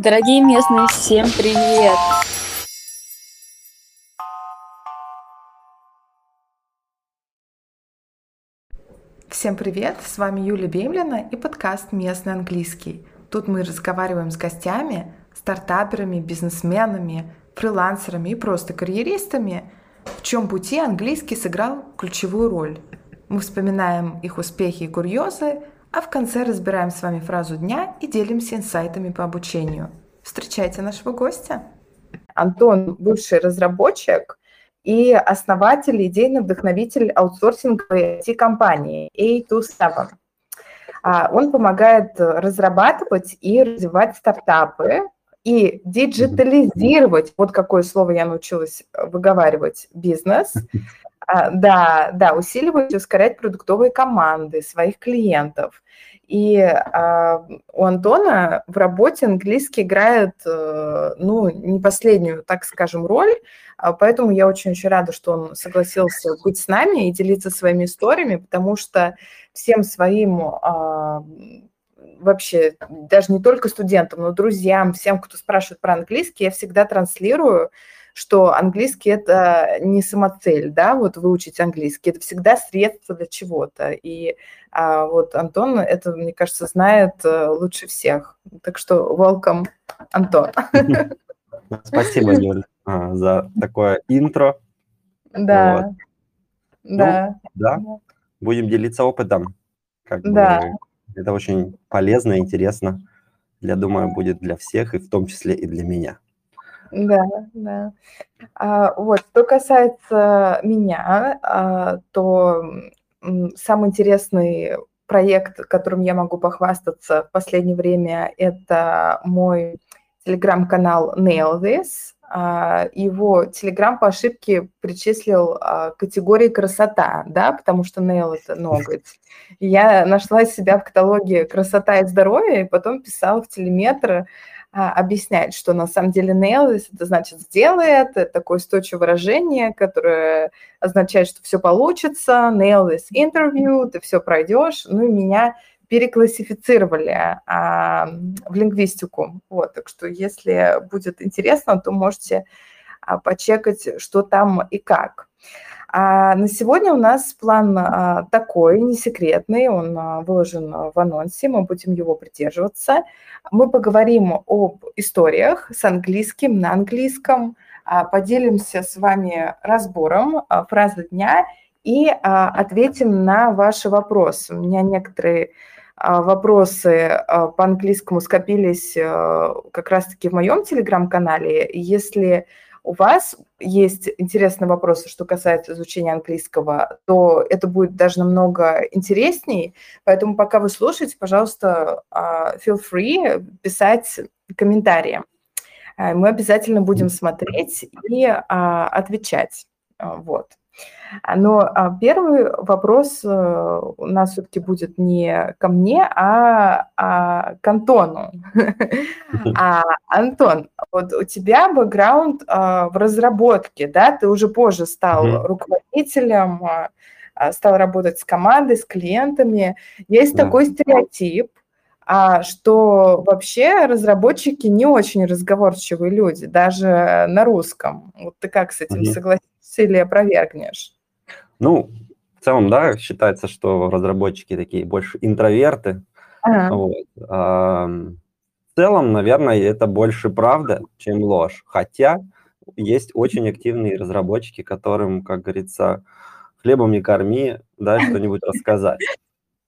Дорогие местные, всем привет! Всем привет! С вами Юлия Бемлина и подкаст «Местный английский». Тут мы разговариваем с гостями, стартаперами, бизнесменами, фрилансерами и просто карьеристами, в чем пути английский сыграл ключевую роль. Мы вспоминаем их успехи и курьезы, а в конце разбираем с вами фразу дня и делимся инсайтами по обучению. Встречайте нашего гостя. Антон – бывший разработчик и основатель, идейный вдохновитель аутсорсинговой IT-компании A27. А, он помогает разрабатывать и развивать стартапы и диджитализировать, вот какое слово я научилась выговаривать, бизнес, да, да, усиливать и ускорять продуктовые команды своих клиентов. И а, у Антона в работе английский играет, э, ну, не последнюю, так скажем, роль, а, поэтому я очень-очень рада, что он согласился быть с нами и делиться своими историями, потому что всем своим а, вообще, даже не только студентам, но друзьям, всем, кто спрашивает про английский, я всегда транслирую, что английский – это не самоцель, да, вот выучить английский, это всегда средство для чего-то. И а, вот Антон это, мне кажется, знает э, лучше всех. Так что welcome, Антон. Спасибо, Юль, а, за такое интро. Да, вот. да. Ну, да, будем делиться опытом. Как да. Бы, это очень полезно, интересно. Я думаю, будет для всех, и в том числе и для меня. Да, да. А, вот, что касается меня, а, то самый интересный проект, которым я могу похвастаться в последнее время, это мой телеграм-канал Nail This. А, его телеграм по ошибке причислил а, к категории красота, да, потому что nail – это ноготь. Я нашла себя в каталоге «Красота и здоровье», и потом писала в телеметр а, объяснять, что на самом деле nail это значит сделает, это такое устойчивое выражение, которое означает, что все получится, nail this interview, ты все пройдешь, ну и меня переклассифицировали а, в лингвистику. Вот, так что если будет интересно, то можете а, почекать, что там и как. А на сегодня у нас план а, такой, не секретный, он а, выложен в анонсе, мы будем его придерживаться. Мы поговорим об историях с английским, на английском, а, поделимся с вами разбором фразы дня и ответим на ваши вопросы. У меня некоторые вопросы по английскому скопились как раз-таки в моем телеграм-канале. Если у вас есть интересные вопросы, что касается изучения английского, то это будет даже намного интереснее. Поэтому пока вы слушаете, пожалуйста, а, feel free писать комментарии. А, мы обязательно будем смотреть и а, отвечать. Вот. А, но а, первый вопрос э, у нас все-таки будет не ко мне, а, а к Антону. А, Антон, вот у тебя бэкграунд в разработке, да? Ты уже позже стал руководителем, стал работать с командой, с клиентами. Есть такой стереотип, что вообще разработчики не очень разговорчивые люди, даже на русском. Вот ты как с этим согласишься или опровергнешь? Ну, в целом, да, считается, что разработчики такие больше интроверты. Ага. Вот. А, в целом, наверное, это больше правда, чем ложь. Хотя есть очень активные разработчики, которым, как говорится, хлебом не корми, дай что-нибудь рассказать.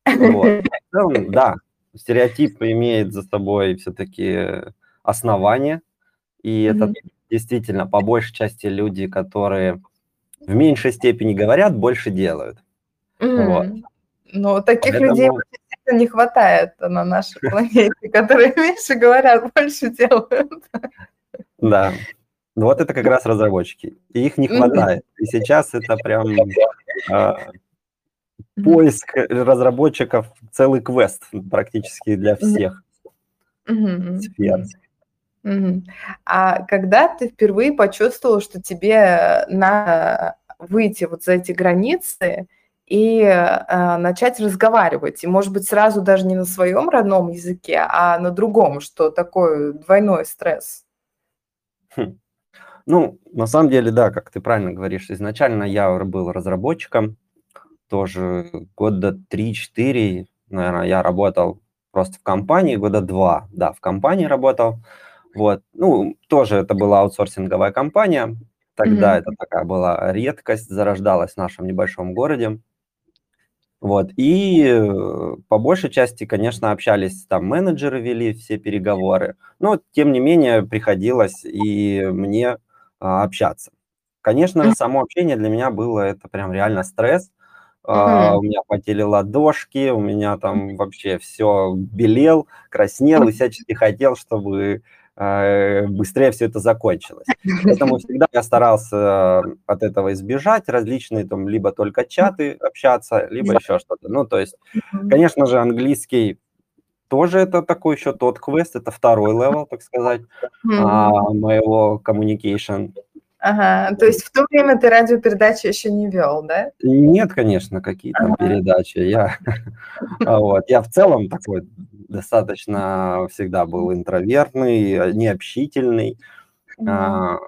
Вот. В целом, да, стереотип имеет за собой все-таки основание, и mm-hmm. это действительно по большей части люди, которые в меньшей степени говорят, больше делают. Mm. Вот. Ну, таких Поэтому... людей не хватает на нашей планете, которые меньше говорят, больше делают. Да. Вот это как раз разработчики. И их не хватает. И сейчас это прям э, поиск разработчиков целый квест практически для всех сфер. А когда ты впервые почувствовал, что тебе надо выйти вот за эти границы и э, начать разговаривать. И, может быть, сразу даже не на своем родном языке, а на другом, что такое двойной стресс. Хм. Ну, на самом деле, да, как ты правильно говоришь, изначально я был разработчиком, тоже года 3-4, наверное, я работал просто в компании, года два, да, в компании работал. Вот, ну, тоже это была аутсорсинговая компания, тогда mm-hmm. это такая была редкость, зарождалась в нашем небольшом городе. Вот, и э, по большей части, конечно, общались, там менеджеры вели все переговоры, но, тем не менее, приходилось и мне а, общаться. Конечно же, само общение для меня было это прям реально стресс, Uh-huh. у меня потели ладошки, у меня там вообще все белел, краснел и всячески хотел, чтобы быстрее все это закончилось. Поэтому всегда я старался от этого избежать, различные там либо только чаты общаться, либо еще что-то. Ну, то есть, конечно же, английский тоже это такой еще тот квест, это второй level, так сказать, mm-hmm. моего communication. Ага, то есть в то время ты радиопередачи еще не вел, да? Нет, конечно, какие там ага. передачи. Я, вот, я в целом такой достаточно всегда был интровертный, необщительный а,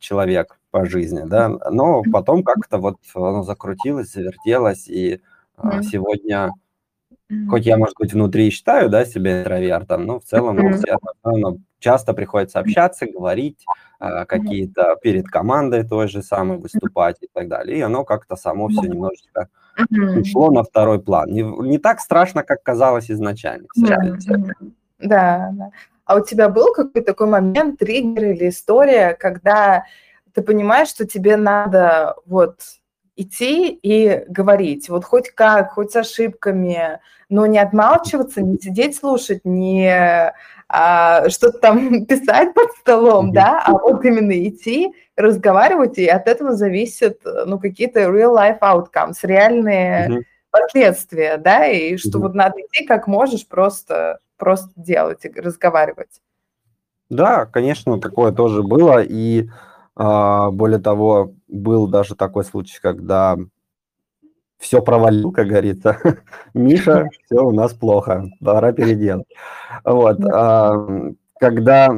человек по жизни, да, но потом как-то вот оно закрутилось, завертелось, и а, сегодня, хоть я, может быть, внутри считаю, да, себя интровертом, но в целом равно часто приходится общаться, говорить, а, какие-то перед командой той же самой выступать и так далее, и оно как-то само все немножечко ушло на второй план. Не, не так страшно, как казалось изначально. Да, да, да. А у тебя был какой-то такой момент, триггер или история, когда ты понимаешь, что тебе надо вот идти и говорить, вот хоть как, хоть с ошибками, но не отмалчиваться, не сидеть слушать, не а, что-то там писать под столом, mm-hmm. да, а вот именно идти, разговаривать, и от этого зависят, ну, какие-то real-life outcomes, реальные mm-hmm. последствия, да, и что mm-hmm. вот надо идти как можешь, просто, просто делать и разговаривать. Да, конечно, такое тоже было, и а, более того, был даже такой случай, когда все провалил, как говорится. Миша, все у нас плохо, пора переделать. Вот, когда,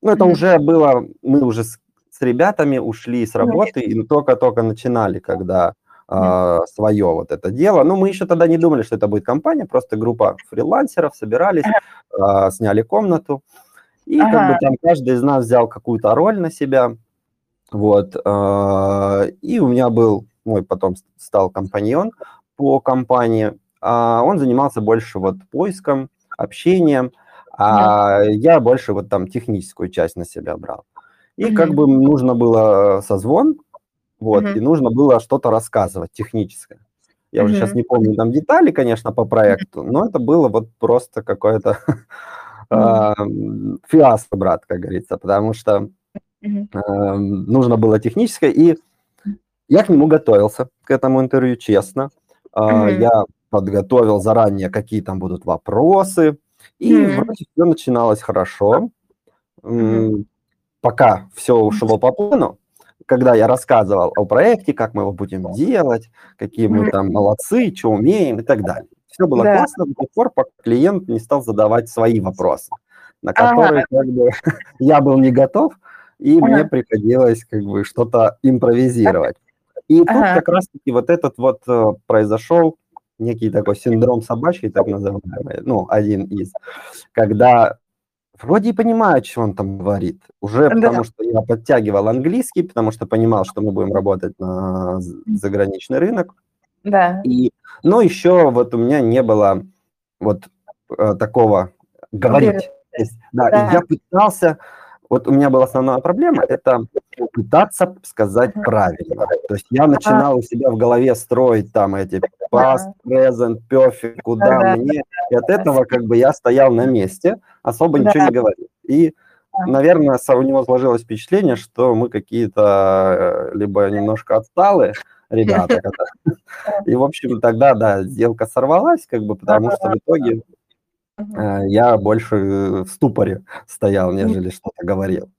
ну, это уже было, мы уже с, с ребятами ушли с работы и только-только начинали, когда а, свое вот это дело. Ну, мы еще тогда не думали, что это будет компания, просто группа фрилансеров собирались, а, сняли комнату, и ага. как бы там каждый из нас взял какую-то роль на себя, вот, а, и у меня был мой потом стал компаньон по компании, а он занимался больше вот поиском, общением, а yeah. я больше вот там техническую часть на себя брал. И mm-hmm. как бы нужно было созвон, вот, mm-hmm. и нужно было что-то рассказывать техническое. Я mm-hmm. уже сейчас не помню там детали, конечно, по проекту, но это было вот просто какое-то mm-hmm. фиаско, брат, как говорится, потому что mm-hmm. нужно было техническое, и я к нему готовился, к этому интервью, честно. Mm-hmm. Я подготовил заранее, какие там будут вопросы, и mm-hmm. вроде все начиналось хорошо. Mm-hmm. Пока все ушло по плану, когда я рассказывал о проекте, как мы его будем делать, какие мы там молодцы, что умеем и так далее. Все было да. классно до тех пор, пока клиент не стал задавать свои вопросы, на которые ага. как бы, я был не готов, и ага. мне приходилось как бы что-то импровизировать. И тут ага. как раз-таки вот этот вот э, произошел некий такой синдром собачки, так называемый, ну, один из, когда вроде и понимаю, что он там говорит, уже да. потому что я подтягивал английский, потому что понимал, что мы будем работать на заграничный рынок. Да. И, но еще вот у меня не было вот э, такого говорить. Да, да, и я пытался вот у меня была основная проблема – это пытаться сказать правильно. То есть я начинал у себя в голове строить там эти past, present, perfect, куда мне. И от этого как бы я стоял на месте, особо ничего не говорил. И, наверное, у него сложилось впечатление, что мы какие-то э, либо немножко отсталые, ребята. И, в общем, тогда, да, сделка сорвалась, как бы, потому что в итоге Uh-huh. Я больше в ступоре стоял, нежели что-то говорил.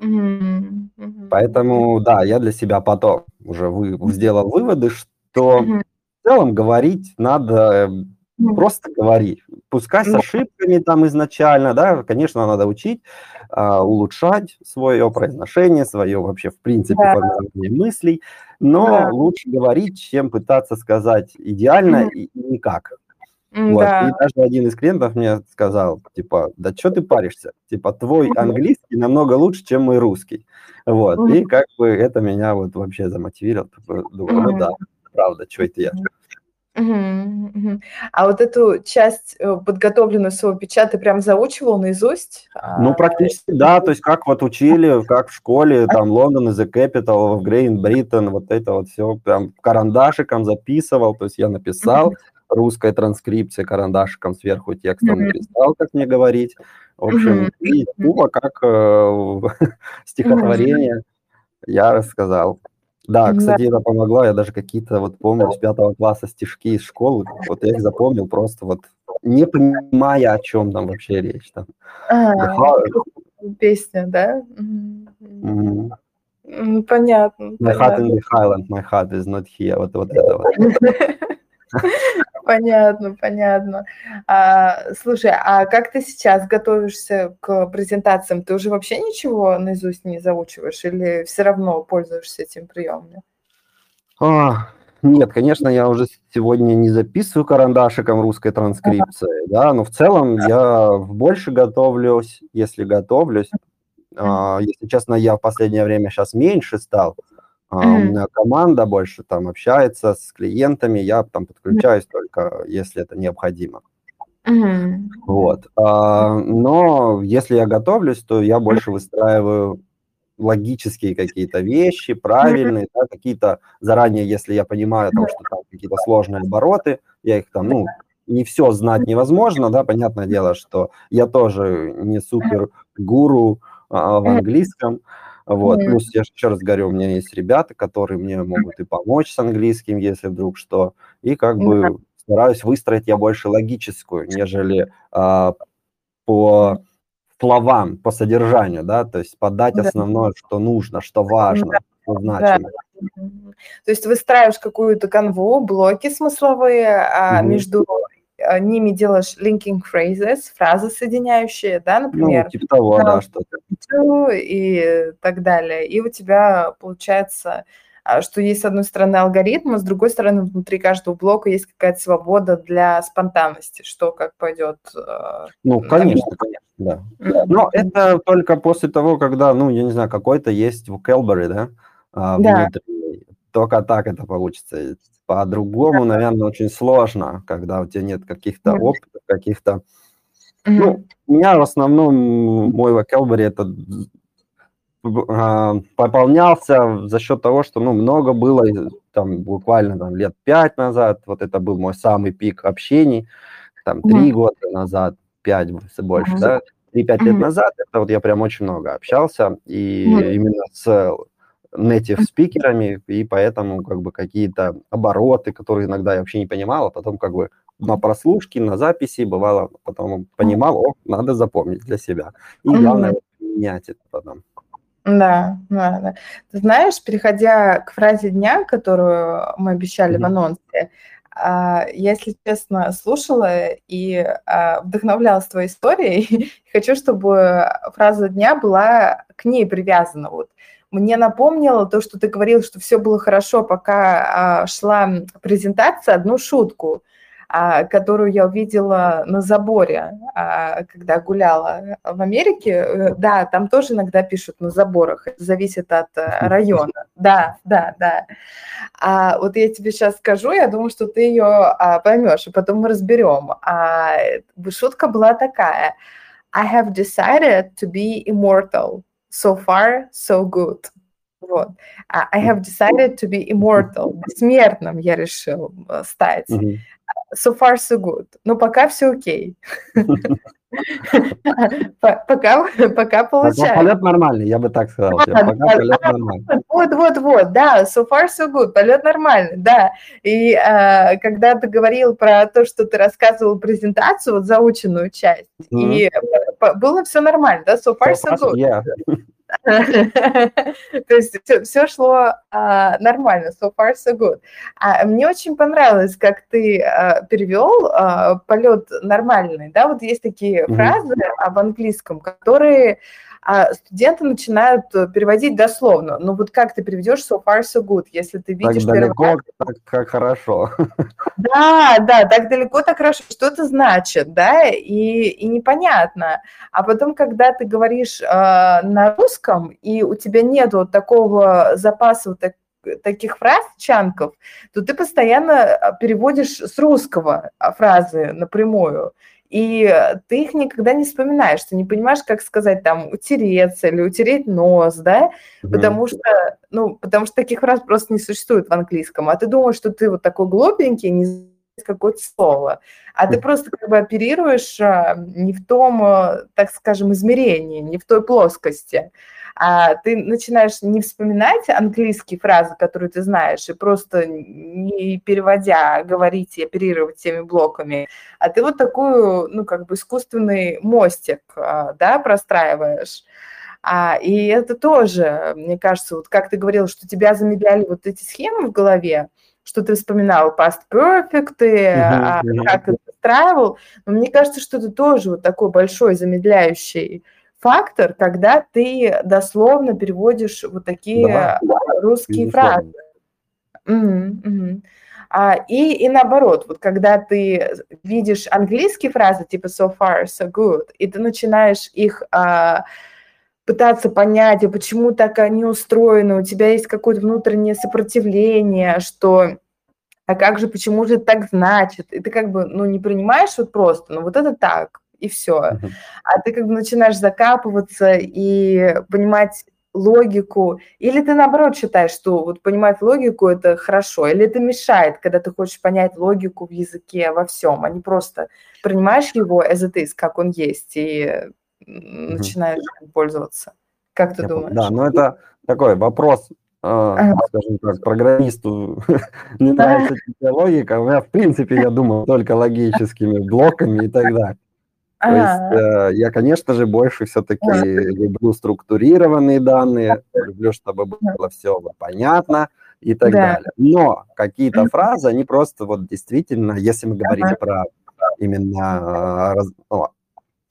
Uh-huh. Поэтому, да, я для себя потом уже вы, сделал выводы, что uh-huh. в целом говорить надо Просто говори. Пускай с ошибками там изначально, да, конечно, надо учить, а, улучшать свое произношение, свое вообще, в принципе, да. формирование мыслей, но да. лучше говорить, чем пытаться сказать идеально mm. и, никак. Вот. Да. И даже один из клиентов мне сказал, типа, да что ты паришься? Типа, твой английский намного лучше, чем мой русский. Вот. Mm. И как бы это меня вот вообще замотивировало. Думаю, ну да, правда, что это я. А вот эту часть, э, подготовленную своего печата, ты прям заучивал наизусть? Ну, а, практически, да. То есть как вот учили, как в школе, там, Лондон is the capital of Great Britain, вот это вот все прям карандашиком записывал. То есть я написал, русской транскрипции карандашиком сверху текстом написал, как мне говорить. В общем, и тупо как э, стихотворение я рассказал. Да, кстати, да. это помогло. Я даже какие-то, вот помню, с пятого класса стишки из школы, вот я их запомнил просто вот не понимая, о чем там вообще речь. Там. А, песня, да? Mm-hmm. Понятно. My понятно. heart in the Highland, my heart is not here. Вот, вот это вот. Понятно, понятно. А, слушай, а как ты сейчас готовишься к презентациям? Ты уже вообще ничего наизусть не заучиваешь или все равно пользуешься этим приемом? А, нет, конечно, я уже сегодня не записываю карандашиком русской транскрипции, да, но в целом я больше готовлюсь, если готовлюсь. А, если честно, я в последнее время сейчас меньше стал, а у меня команда больше там общается с клиентами, я там подключаюсь только, если это необходимо. Вот. А, но если я готовлюсь, то я больше выстраиваю логические какие-то вещи, правильные, да, какие-то заранее, если я понимаю, там, что там какие-то сложные обороты, я их там, ну, не все знать невозможно, да, понятное дело, что я тоже не супер гуру а, в английском, вот. Mm-hmm. Плюс я еще раз говорю, у меня есть ребята, которые мне могут и помочь с английским, если вдруг что. И как mm-hmm. бы стараюсь выстроить я больше логическую, нежели а, по словам, по содержанию, да, то есть подать основное, что нужно, что важно, да. что значимо. Да. То есть выстраиваешь какую-то канву, блоки смысловые а, угу. между ними делаешь linking phrases, фразы соединяющие, да, например. Ну, типа того, да, что-то. И так далее. И у тебя получается, а, что есть с одной стороны алгоритм, а с другой стороны внутри каждого блока есть какая-то свобода для спонтанности, что как пойдет. Ну, конечно, конечно, да. Но это только после того, когда, ну, я не знаю, какой-то есть vocabulary, да, да. внутренний. Только так это получится. По-другому, наверное, очень сложно, когда у тебя нет каких-то опытов, каких-то... Ну, у меня в основном мой vocabulary это а, пополнялся за счет того, что ну, много было там буквально там, лет пять назад, вот это был мой самый пик общений, там три mm-hmm. года назад, пять больше, mm-hmm. да, три-пять mm-hmm. лет назад, это вот я прям очень много общался, и mm-hmm. именно с native спикерами, и поэтому как бы какие-то обороты, которые иногда я вообще не понимал, а потом как бы на прослушке, на записи бывало, потом понимал, о, надо запомнить для себя. И главное менять это потом. Да, да, да. Ты знаешь, переходя к фразе дня, которую мы обещали mm-hmm. в анонсе, а, я, если честно, слушала и а, вдохновлялась твоей историей. Хочу, чтобы фраза дня была к ней привязана. Вот мне напомнило то, что ты говорил, что все было хорошо, пока а, шла презентация, одну шутку, а, которую я увидела на заборе, а, когда гуляла в Америке. Э, да, там тоже иногда пишут на заборах, это зависит от э, района. Да, да, да. А вот я тебе сейчас скажу, я думаю, что ты ее а, поймешь, и потом мы разберем. А, шутка была такая. I have decided to be immortal so far, so good. Вот. I have decided to be immortal. Бессмертным я решил э, стать. Mm-hmm. So far, so good. Но пока все окей. Пока, пока получается. Полет нормальный, я бы так сказал. Пока полет нормальный. Вот, вот, вот, да, so far, so good, полет нормальный, да. И а, когда ты говорил про то, что ты рассказывал презентацию, вот заученную часть, и было все нормально, да, so far, so good. То есть все шло а, нормально, so far so good. А мне очень понравилось, как ты а, перевел а, полет нормальный, да, вот есть такие фразы в английском, которые а студенты начинают э, переводить дословно. Ну вот как ты переведешь so far so good, если ты видишь... Так далеко, так, как хорошо. Да, да, так далеко, так хорошо. Что это значит, да, и, и непонятно. А потом, когда ты говоришь э, на русском, и у тебя нет вот такого запаса вот так, таких фраз, чанков, то ты постоянно э, переводишь с русского а, фразы напрямую и ты их никогда не вспоминаешь, ты не понимаешь, как сказать там утереться или утереть нос, да, mm-hmm. потому что, ну, потому что таких фраз просто не существует в английском, а ты думаешь, что ты вот такой глупенький, не какое-то слово, а ты просто как бы оперируешь а, не в том, а, так скажем, измерении, не в той плоскости, а ты начинаешь не вспоминать английские фразы, которые ты знаешь, и просто не переводя, говорить и оперировать теми блоками, а ты вот такую, ну, как бы искусственный мостик, а, да, простраиваешь. А, и это тоже, мне кажется, вот как ты говорил, что тебя замедляли вот эти схемы в голове, что ты вспоминал past perfect, uh-huh, а, uh-huh. как ты выстраивал, но мне кажется, что это тоже вот такой большой замедляющий фактор, когда ты дословно переводишь вот такие да, русские безусловно. фразы. А, и, и наоборот, вот когда ты видишь английские фразы типа so far, so good, и ты начинаешь их а, пытаться понять, а почему так они устроены, у тебя есть какое-то внутреннее сопротивление, что а как же, почему же так значит? И ты как бы, ну, не принимаешь вот просто, ну, вот это так, и все. Uh-huh. А ты как бы начинаешь закапываться и понимать логику, или ты наоборот считаешь, что вот понимать логику это хорошо, или это мешает, когда ты хочешь понять логику в языке во всем, а не просто принимаешь его as it is, как он есть, и начинаешь пользоваться. Как ты Я думаешь? Да, но это такой вопрос, ага. скажем так, программисту не нравится логика, у меня в принципе, я думаю, только логическими блоками и так далее. То есть э, я, конечно же, больше все-таки люблю структурированные данные, люблю, чтобы было все понятно и так да. далее. Но какие-то фразы, они просто вот действительно, если мы говорим про именно раз, о,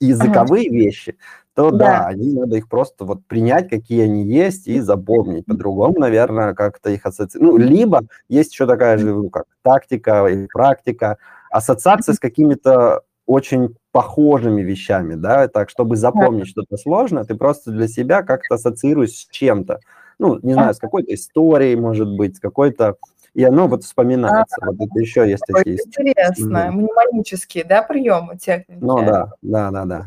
языковые ага. вещи, то да. да, они надо их просто вот принять, какие они есть, и запомнить. По-другому, наверное, как-то их ассоциировать. Ну, либо есть еще такая же, ну, как тактика и практика, ассоциация с какими-то очень похожими вещами, да, так, чтобы запомнить что-то сложно, ты просто для себя как-то ассоциируешь с чем-то, ну, не знаю, с какой-то историей, может быть, с какой-то, и оно вот вспоминается. А, вот это еще есть такие. Интересно, угу. мнемонические, да, приемы техники? Ну да, да, да, да.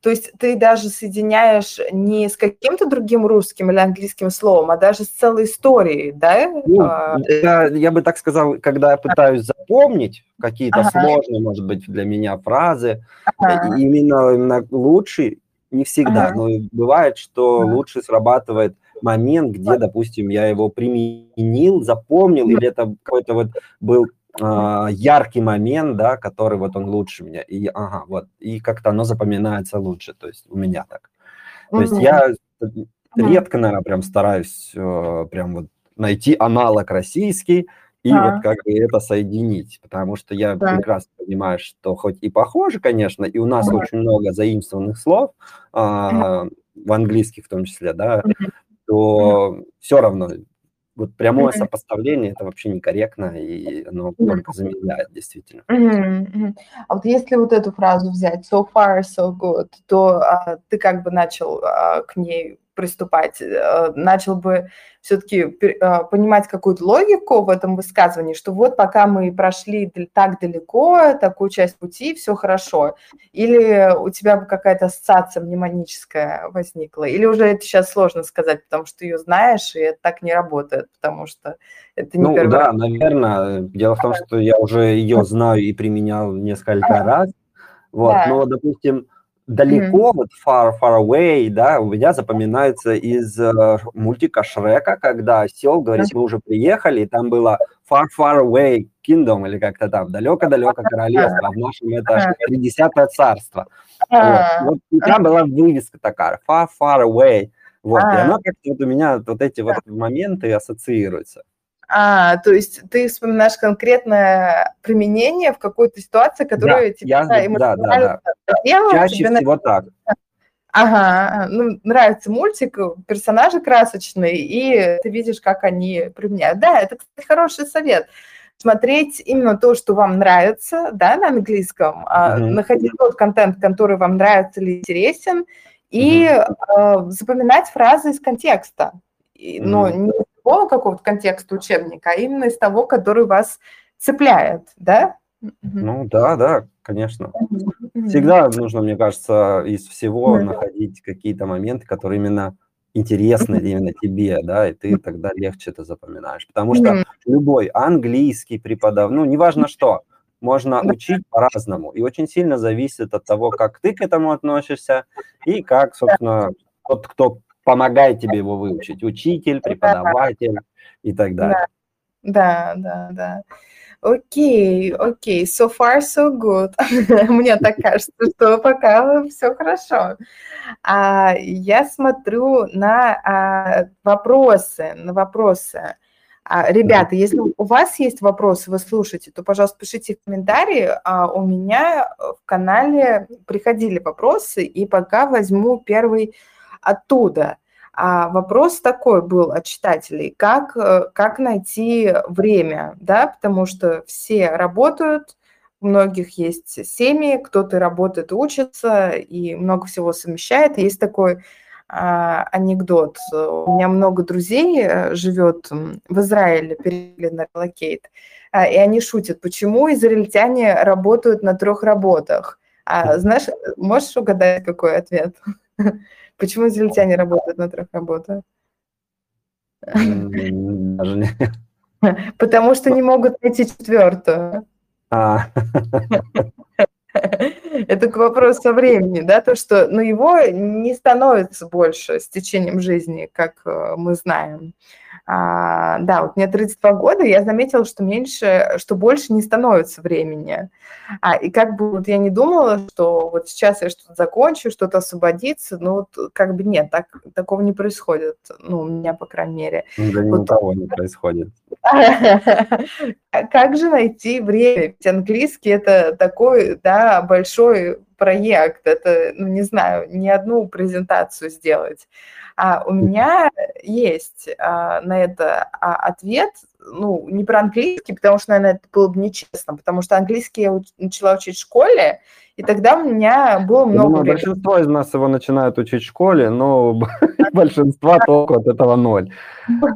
То есть ты даже соединяешь не с каким-то другим русским или английским словом, а даже с целой историей, да? Ну, а. я, я бы так сказал, когда я пытаюсь запомнить какие-то ага. сложные, может быть, для меня фразы, ага. именно, именно лучший, не всегда, ага. но бывает, что ага. лучше срабатывает момент, где, допустим, я его применил, запомнил, или это какой-то вот был а, яркий момент, да, который вот он лучше меня, и ага, вот, и как-то оно запоминается лучше, то есть у меня так. То есть я редко, наверное, прям стараюсь э, прям вот найти аналог российский и а. вот как бы это соединить, потому что я да. прекрасно понимаю, что хоть и похоже, конечно, и у нас да. очень много заимствованных слов, а, в английских в том числе, да, то все равно вот прямое mm-hmm. сопоставление это вообще некорректно, и оно mm-hmm. только замедляет, действительно. Mm-hmm. А вот если вот эту фразу взять so far, so good, то а, ты как бы начал а, к ней приступать, э, начал бы все-таки э, понимать какую-то логику в этом высказывании, что вот пока мы прошли так далеко, такую часть пути, все хорошо. Или у тебя бы какая-то ассоциация мнемоническая возникла, или уже это сейчас сложно сказать, потому что ее знаешь, и это так не работает, потому что это не ну, первый да, раз. наверное. Дело в том, что я уже ее знаю и применял несколько раз. Вот, да. но, допустим, далеко, mm-hmm. вот far, far away, да, у меня запоминается из э, мультика Шрека, когда осел говорит, мы уже приехали, и там было far, far away kingdom, или как-то там, далеко-далеко королевство, а в нашем это 30 царство. Вот. вот и там была вывеска такая, far, far away, Вот, а. и она как-то вот у меня вот эти вот моменты ассоциируются. А, то есть ты вспоминаешь конкретное применение в какой-то ситуации, которая да, тебе я, да, да, да. Делать, Чаще тебе всего так. Ага, ну, нравится мультик, персонажи красочные, и ты видишь, как они применяют. Да, это, кстати, хороший совет. Смотреть именно то, что вам нравится, да, на английском, mm-hmm. находить тот контент, который вам нравится или интересен, и mm-hmm. э, запоминать фразы из контекста. Mm-hmm. Но не того какого-то контекста учебника, а именно из того, который вас цепляет, да? Ну да, да, конечно. Всегда нужно, мне кажется, из всего находить какие-то моменты, которые именно интересны именно тебе, да, и ты тогда легче это запоминаешь. Потому что любой английский преподав, ну, неважно что, можно учить по-разному. И очень сильно зависит от того, как ты к этому относишься и как, собственно, тот, кто помогает тебе его выучить. Учитель, преподаватель и так далее. Да, да, да. Окей, окей, so far so good. Мне так кажется, что пока все хорошо. А, я смотрю на а, вопросы, на вопросы. А, ребята, если у вас есть вопросы, вы слушаете, то, пожалуйста, пишите в комментарии. А у меня в канале приходили вопросы, и пока возьму первый оттуда – а вопрос такой был от читателей, как, э, как найти время, да, потому что все работают, у многих есть семьи, кто-то работает, учится и много всего совмещает. Есть такой а, анекдот. У меня много друзей э, живет в Израиле, перевели на релокейт, а, и они шутят, почему израильтяне работают на трех работах. А знаешь, можешь угадать, какой ответ? Почему израильтяне работают на трех работах? Даже не. Потому что не могут найти четвертую. А. Это к вопросу времени, да, то, что, ну, его не становится больше с течением жизни, как э, мы знаем. А, да, вот мне 32 года, я заметила, что меньше, что больше не становится времени. А, и как бы вот я не думала, что вот сейчас я что-то закончу, что-то освободится, но вот как бы нет, так, такого не происходит, ну, у меня, по крайней мере. Да вот. ни у кого не происходит. Как же найти время? Ведь английский – это такой, да, большой проект, это, ну, не знаю, не одну презентацию сделать. А у меня есть а, на это а, ответ, ну, не про английский, потому что, наверное, это было бы нечестно, потому что английский я уч- начала учить в школе, и тогда у меня было много думаю, Большинство из нас его начинают учить в школе, но большинство толку от этого ноль.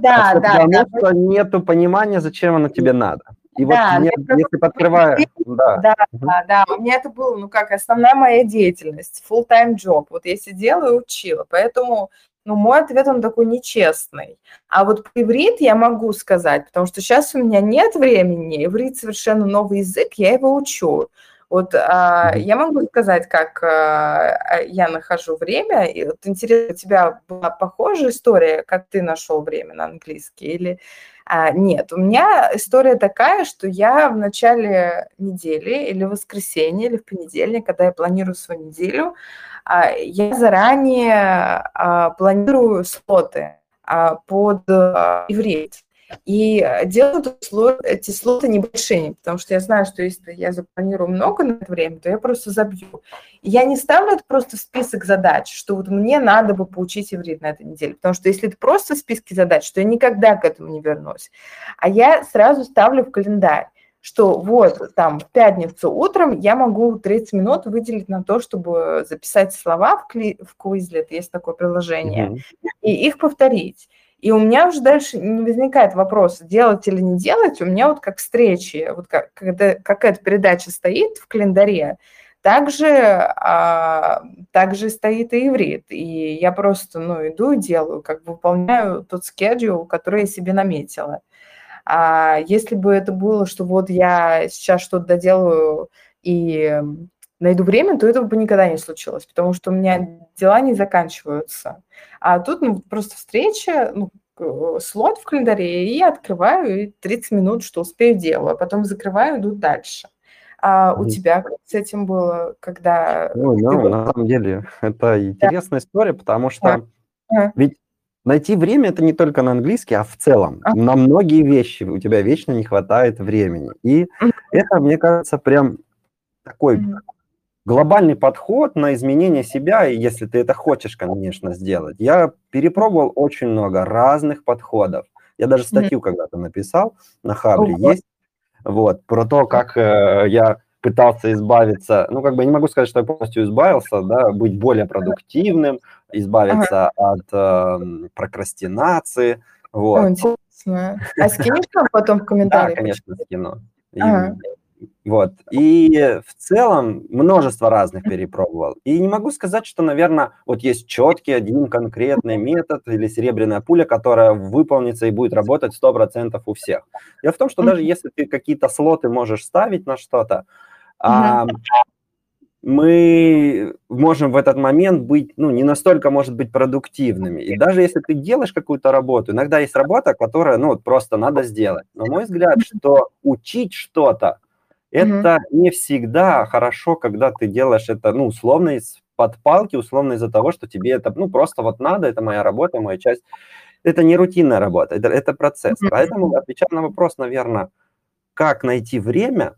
Да, да. Потому что нету понимания, зачем оно тебе надо. И вот да, мне, если подкрываю... Да. Да, да, да, у меня это было, ну как, основная моя деятельность, full-time job. Вот я сидела и учила, поэтому ну, мой ответ, он такой нечестный. А вот иврит я могу сказать, потому что сейчас у меня нет времени, иврит совершенно новый язык, я его учу. Вот а, я могу сказать, как а, я нахожу время. И вот интересно, у тебя была похожая история, как ты нашел время на английский или а, нет? У меня история такая, что я в начале недели или в воскресенье или в понедельник, когда я планирую свою неделю, а, я заранее а, планирую слоты а, под иврит. И делаю эти слоты небольшими, потому что я знаю, что если я запланирую много на это время, то я просто забью. И я не ставлю это просто в список задач, что вот мне надо бы поучить иврит на этой неделе, потому что если это просто в списке задач, то я никогда к этому не вернусь. А я сразу ставлю в календарь что вот там в пятницу утром я могу 30 минут выделить на то, чтобы записать слова в, кли- в Quizlet, есть такое приложение, mm-hmm. и их повторить. И у меня уже дальше не возникает вопроса, делать или не делать. У меня вот как встречи, вот как, когда какая-то передача стоит в календаре, также, а, также стоит и иврит. И я просто ну, иду и делаю, как бы выполняю тот скедул, который я себе наметила. А если бы это было, что вот я сейчас что-то доделаю и найду время, то этого бы никогда не случилось, потому что у меня дела не заканчиваются. А тут ну, просто встреча, ну, слот в календаре, и открываю, и 30 минут, что успею, делаю, а потом закрываю, иду дальше. А у тебя как с этим было, когда... Ну, да, ты... на самом деле, это интересная да. история, потому что Ага. Ведь найти время это не только на английский, а в целом. Ага. На многие вещи у тебя вечно не хватает времени. И это, мне кажется, прям такой. Глобальный подход на изменение себя, если ты это хочешь, конечно, сделать. Я перепробовал очень много разных подходов. Я даже статью ага. когда-то написал на Хабре, ага. есть, вот, про то, как э, я пытался избавиться, ну, как бы не могу сказать, что я полностью избавился, да, быть более продуктивным, избавиться ага. от э, прокрастинации, вот. О, интересно. А скинешь нам потом в комментариях? Да, конечно, скину. Ага. Вот. И в целом множество разных перепробовал. И не могу сказать, что, наверное, вот есть четкий один конкретный метод или серебряная пуля, которая выполнится и будет работать 100% у всех. Дело в том, что даже если ты какие-то слоты можешь ставить на что-то, мы можем в этот момент быть, ну, не настолько, может быть, продуктивными. И даже если ты делаешь какую-то работу, иногда есть работа, которая, ну, вот просто надо сделать. Но мой взгляд, что учить что-то, это не всегда хорошо, когда ты делаешь это, ну, условно из под палки, условно из-за того, что тебе это, ну, просто вот надо, это моя работа, моя часть. Это не рутинная работа, это, это процесс. Поэтому, отвечая на вопрос, наверное, как найти время,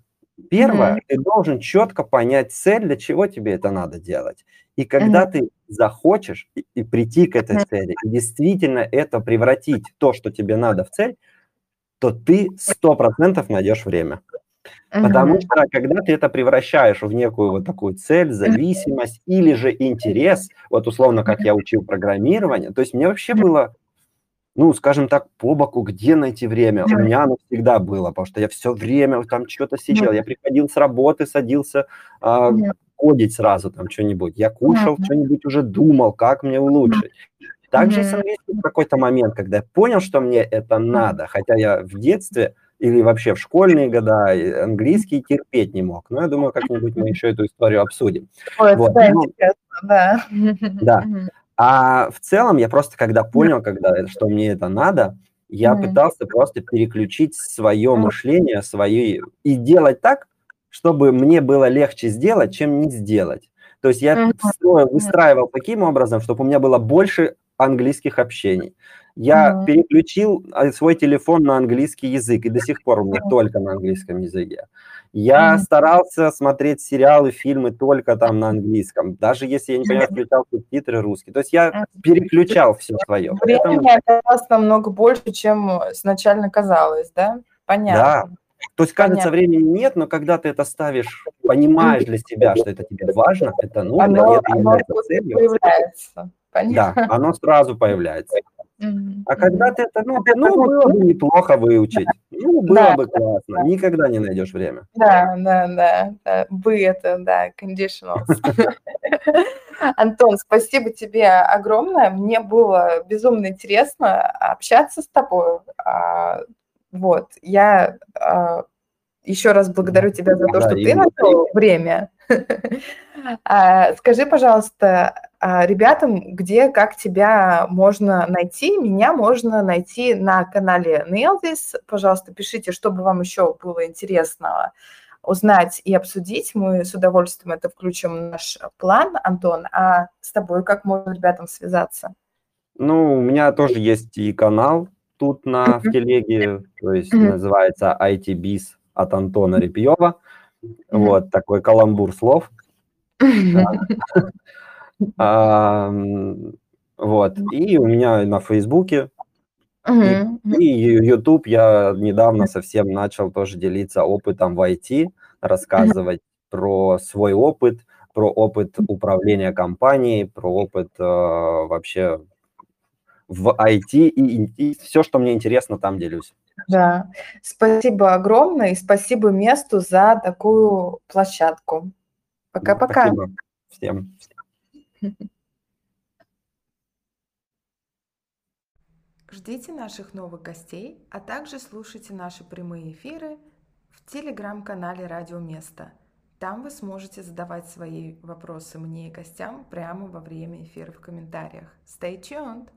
первое, ты должен четко понять цель, для чего тебе это надо делать. И когда ты захочешь и, и прийти к этой цели, и действительно это превратить то, что тебе надо в цель, то ты сто процентов найдешь время. Потому что когда ты это превращаешь в некую вот такую цель, зависимость или же интерес, вот условно, как я учил программирование, то есть мне вообще было, ну, скажем так, по боку, где найти время. У меня оно всегда было, потому что я все время там что-то сидел. Я приходил с работы, садился а, кодить сразу там что-нибудь. Я кушал, что-нибудь уже думал, как мне улучшить. Также mm-hmm. в какой-то момент, когда я понял, что мне это надо, хотя я в детстве или вообще в школьные года английский терпеть не мог. Но я думаю, как-нибудь мы еще эту историю обсудим. Ой, вот. да, ну, да. Да. А в целом я просто когда понял, когда, что мне это надо, я mm-hmm. пытался просто переключить свое мышление, свои и делать так, чтобы мне было легче сделать, чем не сделать. То есть я mm-hmm. выстраивал таким образом, чтобы у меня было больше английских общений. Я mm-hmm. переключил а, свой телефон на английский язык, и до сих пор у меня только на английском языке. Я mm-hmm. старался смотреть сериалы, фильмы только там на английском, даже если я не понимаю, включал субтитры русские. То есть я переключал все свое. Время Поэтому... оказалось намного больше, чем изначально казалось, да? Понятно. Да. То есть, кажется, Понятно. времени нет, но когда ты это ставишь, понимаешь для себя, что это тебе важно, это нужно, оно, это оно целью. появляется. Понятно. Да, оно сразу появляется. А когда ты это, ну, ну, было бы неплохо выучить, ну, было да, бы классно, да. никогда не найдешь время. Да, да, да, да. бы это, да, conditionals. Антон, спасибо тебе огромное, мне было безумно интересно общаться с тобой. А, вот, я а, еще раз благодарю тебя за то, что ты нашел время. А, скажи, пожалуйста, ребятам, где, как тебя можно найти. Меня можно найти на канале Nail Пожалуйста, пишите, чтобы вам еще было интересно узнать и обсудить. Мы с удовольствием это включим в наш план, Антон. А с тобой как можно ребятам связаться? Ну, у меня тоже есть и канал тут на, в телеге, то есть называется ITBiz от Антона Репьева. Вот такой каламбур слов. А, вот. И у меня на Фейсбуке и, YouTube я недавно совсем начал тоже делиться опытом в IT, рассказывать про свой опыт, про опыт управления компанией, про опыт э, вообще в IT и, и все, что мне интересно, там делюсь. Да, спасибо огромное и спасибо месту за такую площадку. Пока-пока. Спасибо всем. Ждите наших новых гостей, а также слушайте наши прямые эфиры в телеграм-канале Радио Место. Там вы сможете задавать свои вопросы мне и гостям прямо во время эфира в комментариях. Stay tuned!